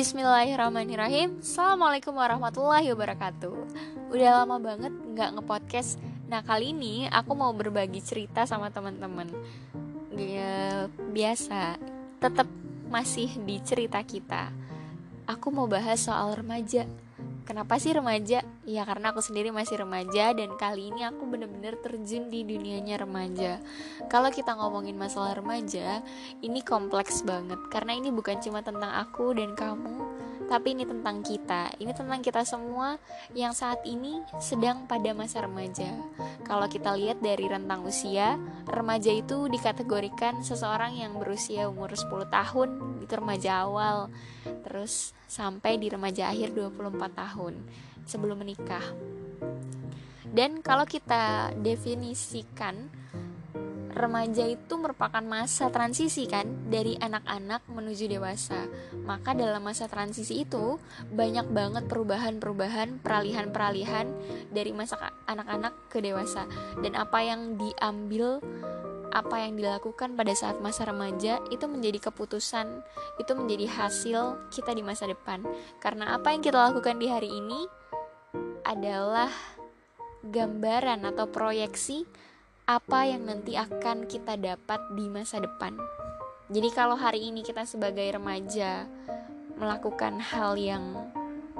Bismillahirrahmanirrahim. Assalamualaikum warahmatullahi wabarakatuh. Udah lama banget nggak ngepodcast. Nah kali ini aku mau berbagi cerita sama teman-teman. Ya, Biasa. Tetap masih di cerita kita. Aku mau bahas soal remaja Kenapa sih remaja? Ya karena aku sendiri masih remaja dan kali ini aku bener-bener terjun di dunianya remaja. Kalau kita ngomongin masalah remaja, ini kompleks banget karena ini bukan cuma tentang aku dan kamu, tapi ini tentang kita. Ini tentang kita semua yang saat ini sedang pada masa remaja. Kalau kita lihat dari rentang usia, remaja itu dikategorikan seseorang yang berusia umur 10 tahun, itu remaja awal. Terus sampai di remaja akhir 24 tahun sebelum menikah. Dan kalau kita definisikan remaja itu merupakan masa transisi kan dari anak-anak menuju dewasa. Maka dalam masa transisi itu banyak banget perubahan-perubahan, peralihan-peralihan dari masa anak-anak ke dewasa dan apa yang diambil apa yang dilakukan pada saat masa remaja itu menjadi keputusan, itu menjadi hasil kita di masa depan. Karena apa yang kita lakukan di hari ini adalah gambaran atau proyeksi apa yang nanti akan kita dapat di masa depan. Jadi kalau hari ini kita sebagai remaja melakukan hal yang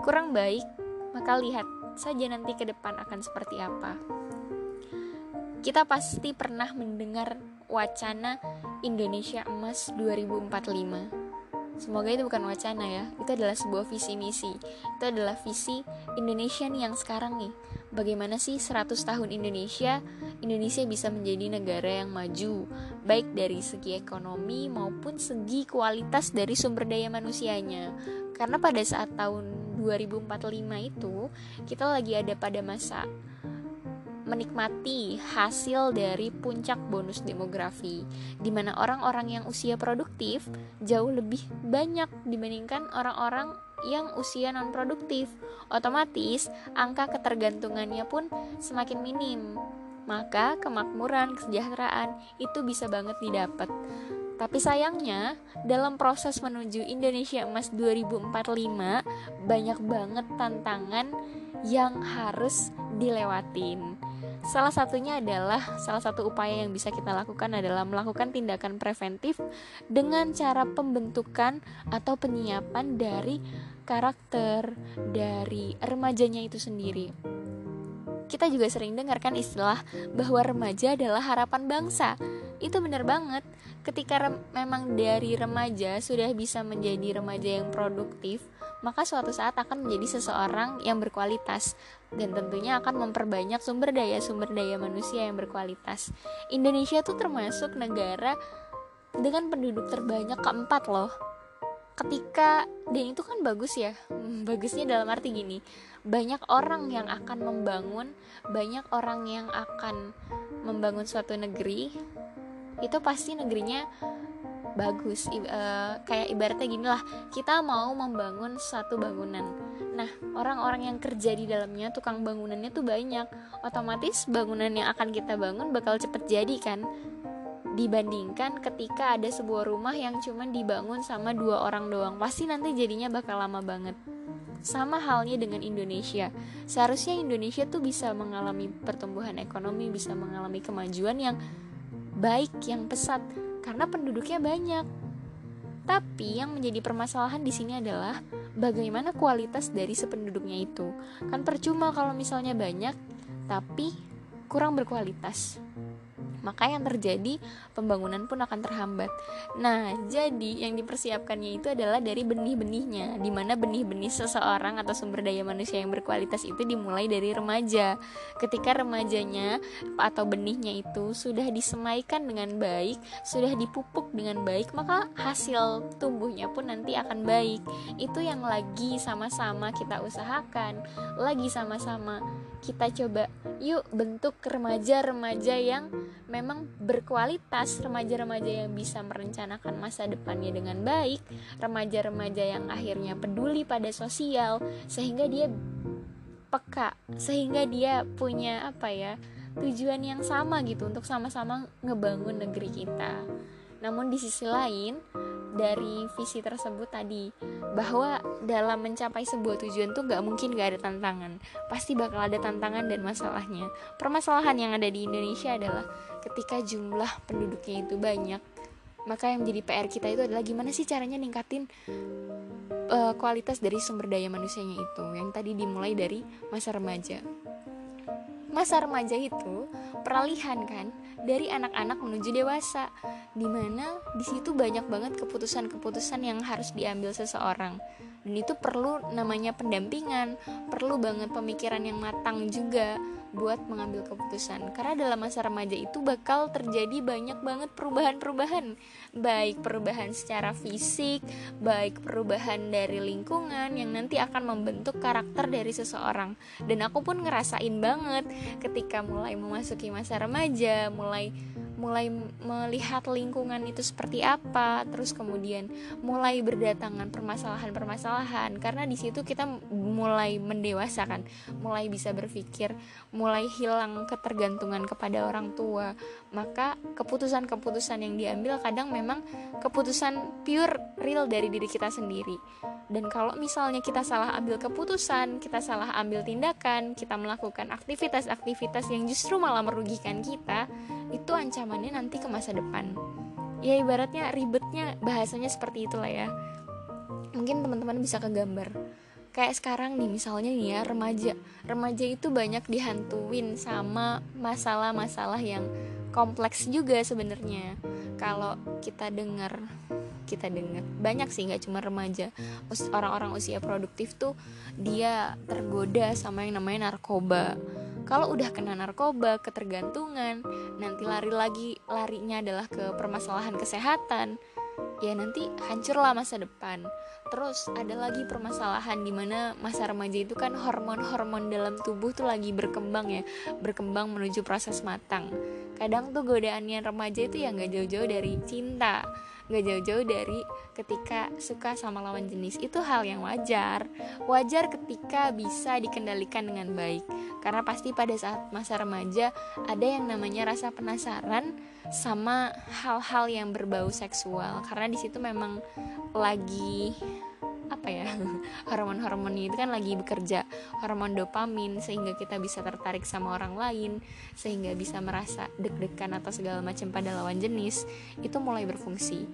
kurang baik, maka lihat saja nanti ke depan akan seperti apa. Kita pasti pernah mendengar wacana Indonesia Emas 2045. Semoga itu bukan wacana ya, itu adalah sebuah visi misi. Itu adalah visi Indonesia nih yang sekarang nih. Bagaimana sih 100 tahun Indonesia, Indonesia bisa menjadi negara yang maju, baik dari segi ekonomi maupun segi kualitas dari sumber daya manusianya. Karena pada saat tahun 2045 itu, kita lagi ada pada masa menikmati hasil dari puncak bonus demografi, di mana orang-orang yang usia produktif jauh lebih banyak dibandingkan orang-orang yang usia non produktif. Otomatis, angka ketergantungannya pun semakin minim. Maka kemakmuran, kesejahteraan itu bisa banget didapat. Tapi sayangnya, dalam proses menuju Indonesia Emas 2045, banyak banget tantangan yang harus dilewatin. Salah satunya adalah salah satu upaya yang bisa kita lakukan adalah melakukan tindakan preventif dengan cara pembentukan atau penyiapan dari karakter dari remajanya itu sendiri. Kita juga sering dengarkan istilah bahwa remaja adalah harapan bangsa. Itu benar banget. Ketika memang dari remaja sudah bisa menjadi remaja yang produktif, maka suatu saat akan menjadi seseorang yang berkualitas dan tentunya akan memperbanyak sumber daya sumber daya manusia yang berkualitas. Indonesia tuh termasuk negara dengan penduduk terbanyak keempat loh. Ketika dan itu kan bagus ya. Bagusnya dalam arti gini, banyak orang yang akan membangun, banyak orang yang akan membangun suatu negeri itu pasti negerinya bagus I, uh, kayak ibaratnya gini lah kita mau membangun satu bangunan nah orang-orang yang kerja di dalamnya tukang bangunannya tuh banyak otomatis bangunan yang akan kita bangun bakal cepet jadi kan dibandingkan ketika ada sebuah rumah yang cuma dibangun sama dua orang doang pasti nanti jadinya bakal lama banget sama halnya dengan Indonesia. Seharusnya Indonesia tuh bisa mengalami pertumbuhan ekonomi, bisa mengalami kemajuan yang baik, yang pesat karena penduduknya banyak. Tapi yang menjadi permasalahan di sini adalah bagaimana kualitas dari sependuduknya itu. Kan percuma kalau misalnya banyak tapi kurang berkualitas maka yang terjadi pembangunan pun akan terhambat. Nah, jadi yang dipersiapkannya itu adalah dari benih-benihnya, di mana benih-benih seseorang atau sumber daya manusia yang berkualitas itu dimulai dari remaja. Ketika remajanya atau benihnya itu sudah disemaikan dengan baik, sudah dipupuk dengan baik, maka hasil tumbuhnya pun nanti akan baik. Itu yang lagi sama-sama kita usahakan, lagi sama-sama kita coba yuk bentuk remaja-remaja yang memang berkualitas remaja-remaja yang bisa merencanakan masa depannya dengan baik remaja-remaja yang akhirnya peduli pada sosial sehingga dia peka sehingga dia punya apa ya tujuan yang sama gitu untuk sama-sama ngebangun negeri kita. Namun di sisi lain dari visi tersebut tadi bahwa dalam mencapai sebuah tujuan tuh gak mungkin gak ada tantangan. Pasti bakal ada tantangan dan masalahnya. Permasalahan yang ada di Indonesia adalah ketika jumlah penduduknya itu banyak maka yang menjadi PR kita itu adalah gimana sih caranya ningkatin uh, kualitas dari sumber daya manusianya itu yang tadi dimulai dari masa remaja masa remaja itu peralihan kan dari anak-anak menuju dewasa di mana di situ banyak banget keputusan-keputusan yang harus diambil seseorang. Dan itu perlu namanya pendampingan perlu banget pemikiran yang matang juga buat mengambil keputusan. Karena dalam masa remaja itu bakal terjadi banyak banget perubahan-perubahan. Baik perubahan secara fisik baik perubahan dari lingkungan yang nanti akan membentuk karakter dari seseorang. Dan aku pun ngerasain banget ketika mulai memasuki masa remaja mulai mulai melihat lingkungan itu seperti apa, terus kemudian mulai berdatangan permasalahan-permasalahan karena di situ kita mulai mendewasakan, mulai bisa berpikir, mulai hilang ketergantungan kepada orang tua. Maka keputusan-keputusan yang diambil kadang memang keputusan pure real dari diri kita sendiri. Dan kalau misalnya kita salah ambil keputusan, kita salah ambil tindakan, kita melakukan aktivitas-aktivitas yang justru malah merugikan kita, itu ancamannya nanti ke masa depan. Ya ibaratnya ribetnya bahasanya seperti itulah ya. Mungkin teman-teman bisa kegambar. Kayak sekarang nih misalnya nih ya remaja. Remaja itu banyak dihantuin sama masalah-masalah yang kompleks juga sebenarnya. Kalau kita dengar kita dengar banyak sih nggak cuma remaja orang-orang usia produktif tuh dia tergoda sama yang namanya narkoba kalau udah kena narkoba ketergantungan nanti lari lagi larinya adalah ke permasalahan kesehatan ya nanti hancurlah masa depan. Terus ada lagi permasalahan di mana masa remaja itu kan hormon-hormon dalam tubuh tuh lagi berkembang ya berkembang menuju proses matang. Kadang tuh godaannya remaja itu ya nggak jauh-jauh dari cinta gak jauh-jauh dari ketika suka sama lawan jenis. Itu hal yang wajar. Wajar ketika bisa dikendalikan dengan baik. Karena pasti pada saat masa remaja ada yang namanya rasa penasaran sama hal-hal yang berbau seksual. Karena di situ memang lagi apa ya hormon-hormon itu kan lagi bekerja hormon dopamin sehingga kita bisa tertarik sama orang lain sehingga bisa merasa deg-degan atau segala macam pada lawan jenis itu mulai berfungsi.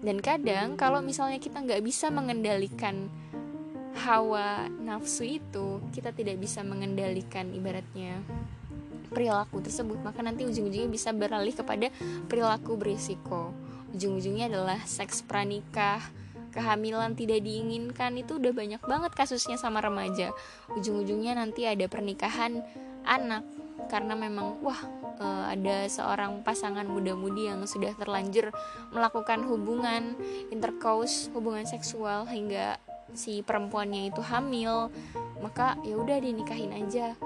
Dan kadang kalau misalnya kita nggak bisa mengendalikan hawa nafsu itu kita tidak bisa mengendalikan ibaratnya perilaku tersebut maka nanti ujung-ujungnya bisa beralih kepada perilaku berisiko. Ujung-ujungnya adalah seks pranikah kehamilan tidak diinginkan itu udah banyak banget kasusnya sama remaja. Ujung-ujungnya nanti ada pernikahan anak karena memang wah e, ada seorang pasangan muda-mudi yang sudah terlanjur melakukan hubungan intercourse hubungan seksual hingga si perempuannya itu hamil maka ya udah dinikahin aja.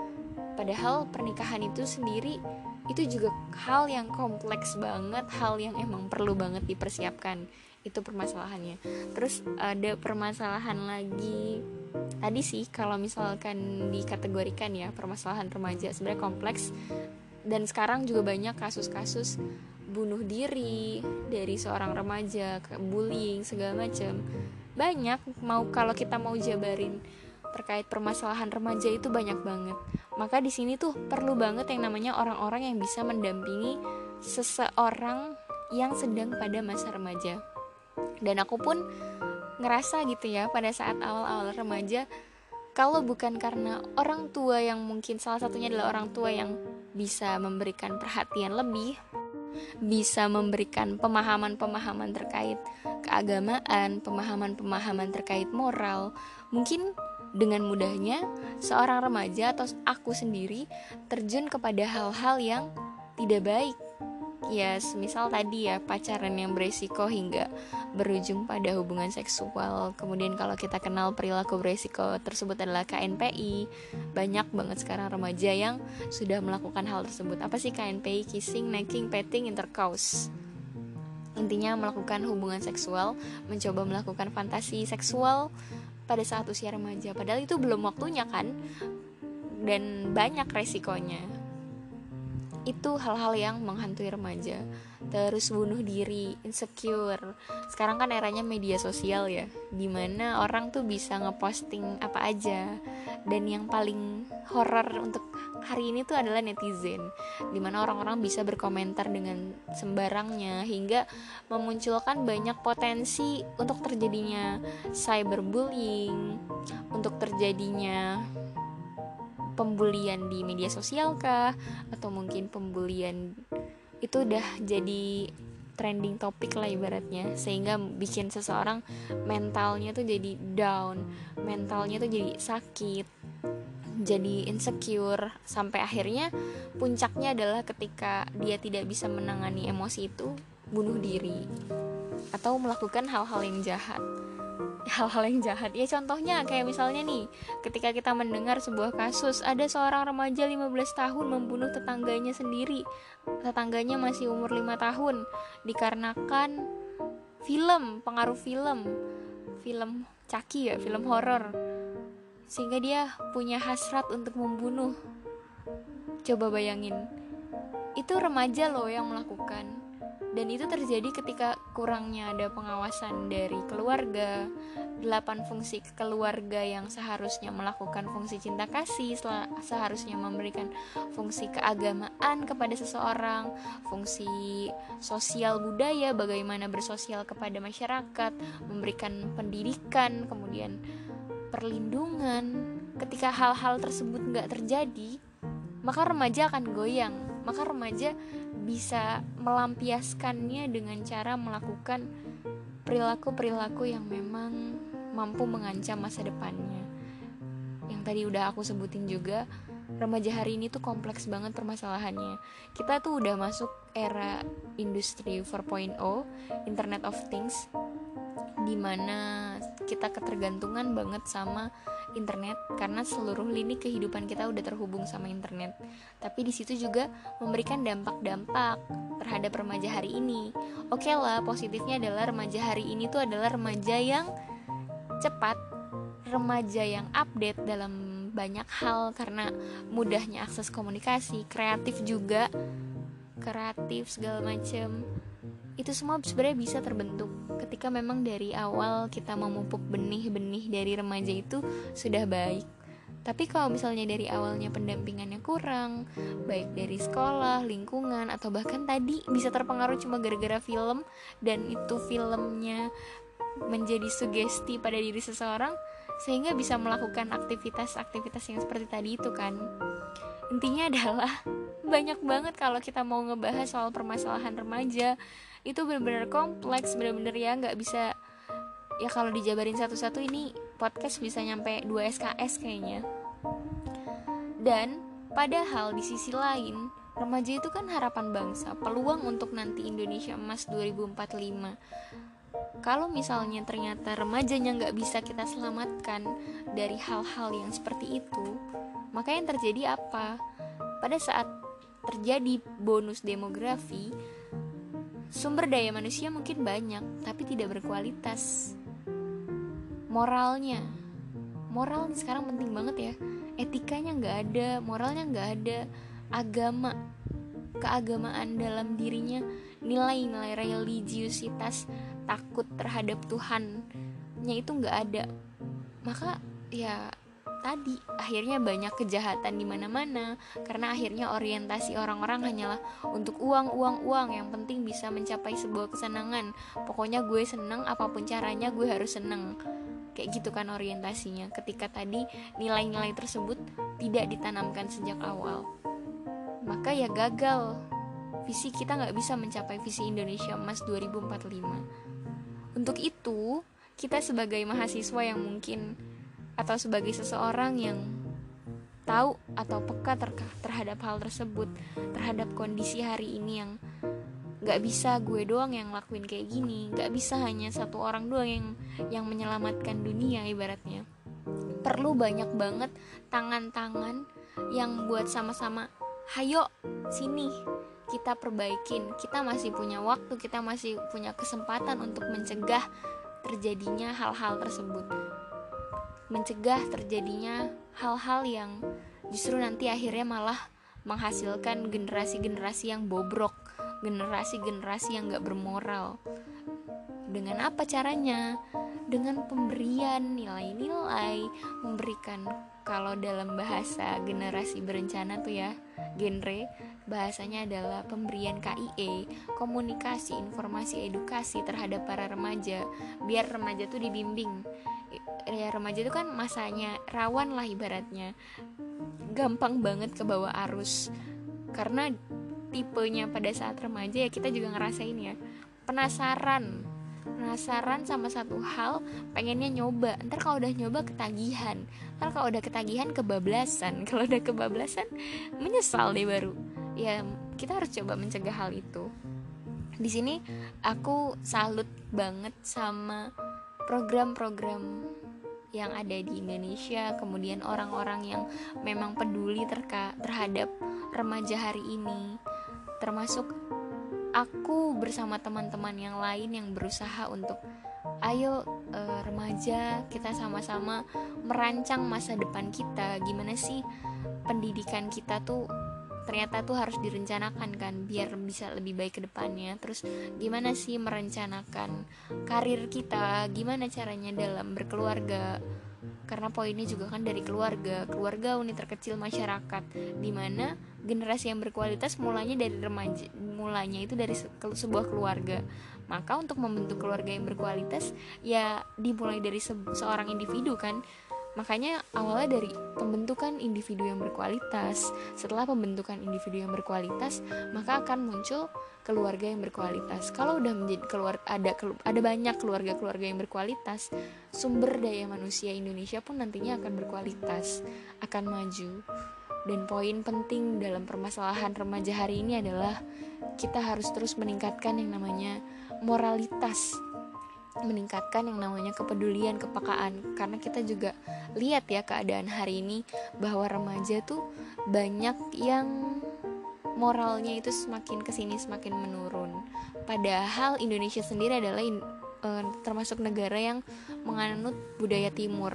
Padahal pernikahan itu sendiri itu juga hal yang kompleks banget hal yang emang perlu banget dipersiapkan itu permasalahannya. Terus ada permasalahan lagi tadi sih kalau misalkan dikategorikan ya permasalahan remaja sebenarnya kompleks. Dan sekarang juga banyak kasus-kasus bunuh diri dari seorang remaja bullying segala macam banyak mau kalau kita mau jabarin terkait permasalahan remaja itu banyak banget. Maka di sini tuh perlu banget yang namanya orang-orang yang bisa mendampingi seseorang yang sedang pada masa remaja dan aku pun ngerasa gitu ya pada saat awal-awal remaja kalau bukan karena orang tua yang mungkin salah satunya adalah orang tua yang bisa memberikan perhatian lebih bisa memberikan pemahaman-pemahaman terkait keagamaan, pemahaman-pemahaman terkait moral. Mungkin dengan mudahnya seorang remaja atau aku sendiri terjun kepada hal-hal yang tidak baik ya semisal tadi ya pacaran yang beresiko hingga berujung pada hubungan seksual. Kemudian kalau kita kenal perilaku beresiko tersebut adalah KNPI banyak banget sekarang remaja yang sudah melakukan hal tersebut. Apa sih KNPI kissing, necking, petting, intercourse. Intinya melakukan hubungan seksual mencoba melakukan fantasi seksual pada saat usia remaja. Padahal itu belum waktunya kan? Dan banyak resikonya itu hal-hal yang menghantui remaja. Terus bunuh diri insecure. Sekarang kan eranya media sosial ya di mana orang tuh bisa ngeposting apa aja. Dan yang paling horror untuk hari ini tuh adalah netizen di mana orang-orang bisa berkomentar dengan sembarangnya hingga memunculkan banyak potensi untuk terjadinya cyberbullying untuk terjadinya pembulian di media sosial kah? Atau mungkin pembulian itu udah jadi trending topik lah ibaratnya. Sehingga bikin seseorang mentalnya tuh jadi down mentalnya tuh jadi sakit jadi insecure. Sampai akhirnya puncaknya adalah ketika dia tidak bisa menangani emosi itu bunuh diri. Atau melakukan hal-hal yang jahat hal-hal yang jahat. Ya contohnya kayak misalnya nih ketika kita mendengar sebuah kasus ada seorang remaja 15 tahun membunuh tetangganya sendiri. Tetangganya masih umur 5 tahun. Dikarenakan film pengaruh film film caki ya film horor. Sehingga dia punya hasrat untuk membunuh. Coba bayangin itu remaja loh yang melakukan dan itu terjadi ketika kurangnya ada pengawasan dari keluarga delapan fungsi keluarga yang seharusnya melakukan fungsi cinta kasih seharusnya memberikan fungsi keagamaan kepada seseorang fungsi sosial budaya bagaimana bersosial kepada masyarakat memberikan pendidikan kemudian perlindungan. Ketika hal-hal tersebut nggak terjadi maka remaja akan goyang maka remaja bisa melampiaskannya dengan cara melakukan perilaku-perilaku yang memang mampu mengancam masa depannya. Yang tadi udah aku sebutin juga, remaja hari ini tuh kompleks banget permasalahannya. Kita tuh udah masuk era industri 4.0, Internet of Things, di mana kita ketergantungan banget sama internet karena seluruh lini kehidupan kita udah terhubung sama internet. Tapi di situ juga memberikan dampak-dampak terhadap remaja hari ini. Oke okay lah, positifnya adalah remaja hari ini tuh adalah remaja yang cepat, remaja yang update dalam banyak hal karena mudahnya akses komunikasi, kreatif juga, kreatif segala macem itu semua sebenarnya bisa terbentuk ketika memang dari awal kita memupuk benih-benih dari remaja itu sudah baik. Tapi kalau misalnya dari awalnya pendampingannya kurang, baik dari sekolah, lingkungan, atau bahkan tadi bisa terpengaruh cuma gara-gara film dan itu filmnya menjadi sugesti pada diri seseorang sehingga bisa melakukan aktivitas-aktivitas yang seperti tadi itu kan. Intinya adalah banyak banget kalau kita mau ngebahas soal permasalahan remaja itu benar-benar kompleks benar-benar ya nggak bisa ya kalau dijabarin satu-satu ini podcast bisa nyampe 2 SKS kayaknya. Dan padahal di sisi lain remaja itu kan harapan bangsa peluang untuk nanti Indonesia emas 2045 kalau misalnya ternyata remajanya nggak bisa kita selamatkan dari hal-hal yang seperti itu maka yang terjadi apa? Pada saat terjadi bonus demografi Sumber daya manusia mungkin banyak, tapi tidak berkualitas. Moralnya, moral sekarang penting banget ya. Etikanya nggak ada, moralnya nggak ada, agama, keagamaan dalam dirinya, nilai-nilai religiusitas, takut terhadap Tuhannya itu nggak ada. Maka ya tadi akhirnya banyak kejahatan di mana-mana. Karena akhirnya orientasi orang-orang hanyalah untuk uang uang uang yang penting bisa mencapai sebuah kesenangan. Pokoknya gue seneng apa pun caranya gue harus seneng. Kayak gitu kan orientasinya. Ketika tadi nilai-nilai tersebut tidak ditanamkan sejak awal. Maka ya gagal. Visi kita nggak bisa mencapai visi Indonesia Emas 2045 untuk itu kita sebagai mahasiswa yang mungkin atau sebagai seseorang yang tahu atau peka ter terhadap hal tersebut terhadap kondisi hari ini yang nggak bisa gue doang yang lakuin kayak gini nggak bisa hanya satu orang doang yang yang menyelamatkan dunia ibaratnya. Perlu banyak banget tangan-tangan yang buat sama-sama hayo sini kita perbaikin. Kita masih punya waktu kita masih punya kesempatan untuk mencegah terjadinya hal-hal tersebut mencegah terjadinya hal-hal yang justru nanti akhirnya malah menghasilkan generasi-generasi yang bobrok generasi-generasi yang gak bermoral. Dengan apa caranya? Dengan pemberian nilai-nilai memberikan kalau dalam bahasa generasi berencana tuh ya genre bahasanya adalah pemberian KIE komunikasi informasi edukasi terhadap para remaja biar remaja tuh dibimbing ya remaja itu kan masanya rawan lah ibaratnya. Gampang banget ke bawah arus. Karena tipenya pada saat remaja ya kita juga ngerasain ya penasaran. Penasaran sama satu hal pengennya nyoba. Ntar kalau udah nyoba ketagihan. Ntar kalau udah ketagihan kebablasan. Kalau udah kebablasan menyesal deh baru. Ya kita harus coba mencegah hal itu. Di sini aku salut banget sama program-program yang ada di Indonesia, kemudian orang-orang yang memang peduli terka terhadap remaja hari ini, termasuk aku bersama teman-teman yang lain yang berusaha untuk ayo uh, remaja kita sama-sama merancang masa depan kita, gimana sih pendidikan kita tuh ternyata tuh harus direncanakan kan biar bisa lebih baik ke depannya. Terus gimana sih merencanakan karir kita? Gimana caranya dalam berkeluarga? Karena poinnya juga kan dari keluarga. Keluarga unit terkecil masyarakat. Di mana generasi yang berkualitas mulanya dari remaja mulanya itu dari se sebuah keluarga. Maka untuk membentuk keluarga yang berkualitas ya dimulai dari se seorang individu kan Makanya awalnya dari pembentukan individu yang berkualitas. Setelah pembentukan individu yang berkualitas, maka akan muncul keluarga yang berkualitas. Kalau udah menjadi keluar ada ada banyak keluarga-keluarga yang berkualitas, sumber daya manusia Indonesia pun nantinya akan berkualitas, akan maju. Dan poin penting dalam permasalahan remaja hari ini adalah kita harus terus meningkatkan yang namanya moralitas meningkatkan yang namanya kepedulian, kepekaan karena kita juga lihat ya keadaan hari ini bahwa remaja tuh banyak yang moralnya itu semakin ke sini semakin menurun. Padahal Indonesia sendiri adalah in, e, termasuk negara yang menganut budaya timur.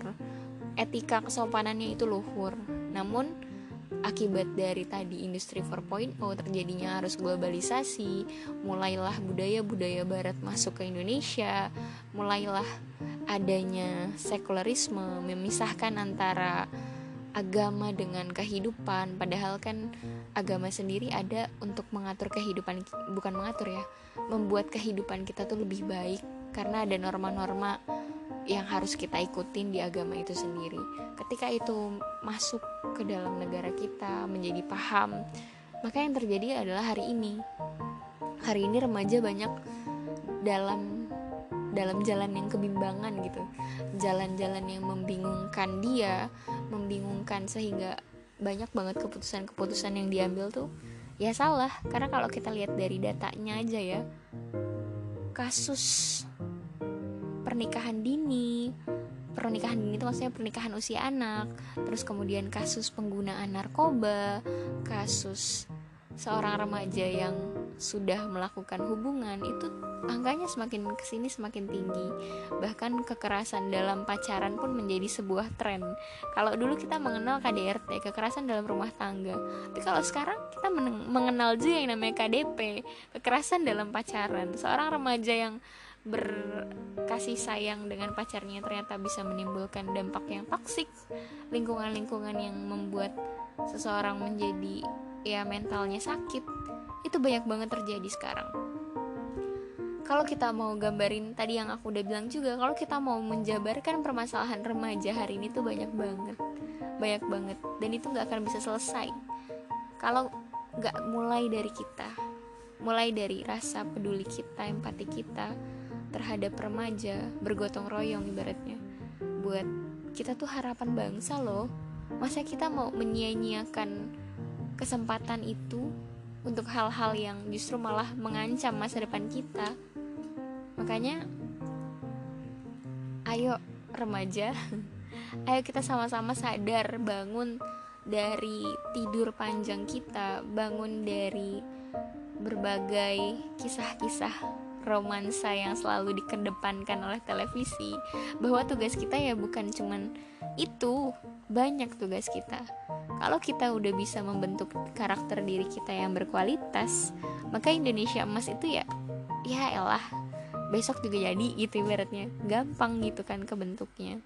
Etika kesopanannya itu luhur. Namun akibat dari tadi industri 4.0 terjadinya arus globalisasi, mulailah budaya-budaya barat masuk ke Indonesia, mulailah adanya sekularisme memisahkan antara agama dengan kehidupan. Padahal kan agama sendiri ada untuk mengatur kehidupan bukan mengatur ya membuat kehidupan kita tuh lebih baik. Karena ada norma-norma yang harus kita ikutin di agama itu sendiri. Ketika itu masuk ke dalam negara kita menjadi paham, maka yang terjadi adalah hari ini. Hari ini remaja banyak dalam dalam jalan yang kebimbangan gitu. Jalan-jalan yang membingungkan dia, membingungkan sehingga banyak banget keputusan-keputusan yang diambil tuh ya salah karena kalau kita lihat dari datanya aja ya kasus pernikahan dini. Pernikahan dini itu maksudnya pernikahan usia anak. Terus kemudian kasus penggunaan narkoba kasus seorang remaja yang sudah melakukan hubungan itu angkanya semakin ke sini semakin tinggi. Bahkan kekerasan dalam pacaran pun menjadi sebuah tren. Kalau dulu kita mengenal KDRT kekerasan dalam rumah tangga. Tapi kalau sekarang kita mengenal juga yang namanya KDP kekerasan dalam pacaran. Seorang remaja yang berkasih sayang dengan pacarnya ternyata bisa menimbulkan dampak yang toksik. Lingkungan-lingkungan yang membuat seseorang menjadi ya mentalnya sakit. Itu banyak banget terjadi sekarang. Kalau kita mau gambarin tadi yang aku udah bilang juga kalau kita mau menjabarkan permasalahan remaja hari ini tuh banyak banget. Banyak banget. Dan itu nggak akan bisa selesai. Kalau nggak mulai dari kita mulai dari rasa peduli kita empati kita terhadap remaja bergotong royong ibaratnya. Buat kita tuh harapan bangsa loh. Masa kita mau menyia-nyiakan kesempatan itu untuk hal-hal yang justru malah mengancam masa depan kita? Makanya ayo remaja ayo kita sama-sama sadar bangun dari tidur panjang kita bangun dari berbagai kisah-kisah romansa yang selalu dikedepankan oleh televisi. Bahwa tugas kita ya bukan cuman itu banyak tugas kita. Kalau kita udah bisa membentuk karakter diri kita yang berkualitas maka Indonesia emas itu ya ya elah besok juga jadi gitu ibaratnya. Gampang gitu kan kebentuknya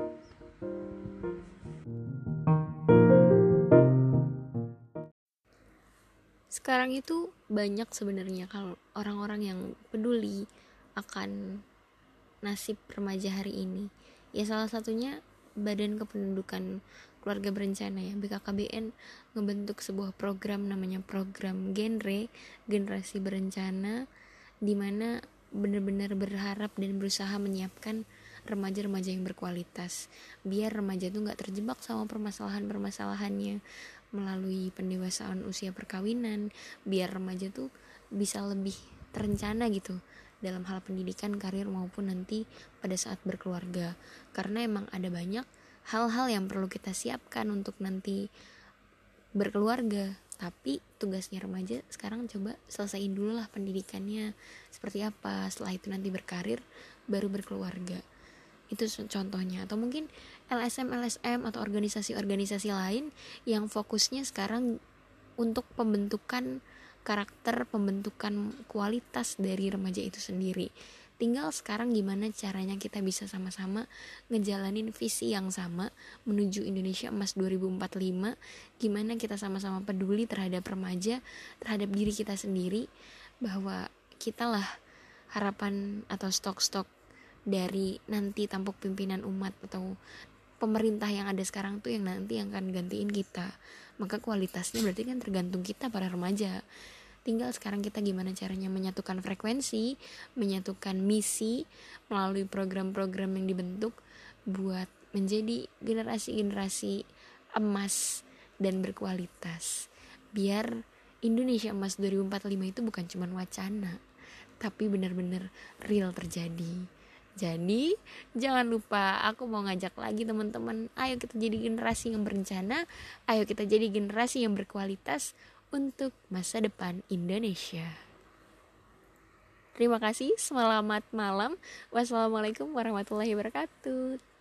sekarang itu banyak sebenarnya kalau orang-orang yang peduli akan nasib remaja hari ini. Ya salah satunya Badan Kependudukan Keluarga Berencana ya BKKBN ngebentuk sebuah program namanya program genre generasi berencana di mana benar-benar berharap dan berusaha menyiapkan remaja-remaja yang berkualitas biar remaja tuh nggak terjebak sama permasalahan-permasalahannya melalui pendewasaan usia perkawinan biar remaja tuh bisa lebih terencana gitu dalam hal pendidikan, karir maupun nanti pada saat berkeluarga. Karena emang ada banyak hal-hal yang perlu kita siapkan untuk nanti berkeluarga. Tapi tugasnya remaja sekarang coba selesaiin dulu lah pendidikannya seperti apa. Setelah itu nanti berkarir baru berkeluarga itu contohnya. Atau mungkin LSM LSM atau organisasi-organisasi lain yang fokusnya sekarang untuk pembentukan karakter pembentukan kualitas dari remaja itu sendiri. Tinggal sekarang gimana caranya kita bisa sama-sama ngejalanin visi yang sama menuju Indonesia Emas 2045 gimana kita sama-sama peduli terhadap remaja terhadap diri kita sendiri bahwa kita lah harapan atau stok-stok dari nanti tampuk pimpinan umat atau pemerintah yang ada sekarang tuh yang nanti yang akan gantiin kita. Maka kualitasnya berarti kan tergantung kita para remaja. Tinggal sekarang kita gimana caranya menyatukan frekuensi menyatukan misi melalui program-program yang dibentuk buat menjadi generasi-generasi emas dan berkualitas. Biar Indonesia emas 2045 itu bukan cuma wacana tapi benar-benar real terjadi jadi jangan lupa aku mau ngajak lagi teman-teman, ayo kita jadi generasi yang berencana, ayo kita jadi generasi yang berkualitas untuk masa depan Indonesia. Terima kasih, selamat malam. Wassalamualaikum warahmatullahi wabarakatuh.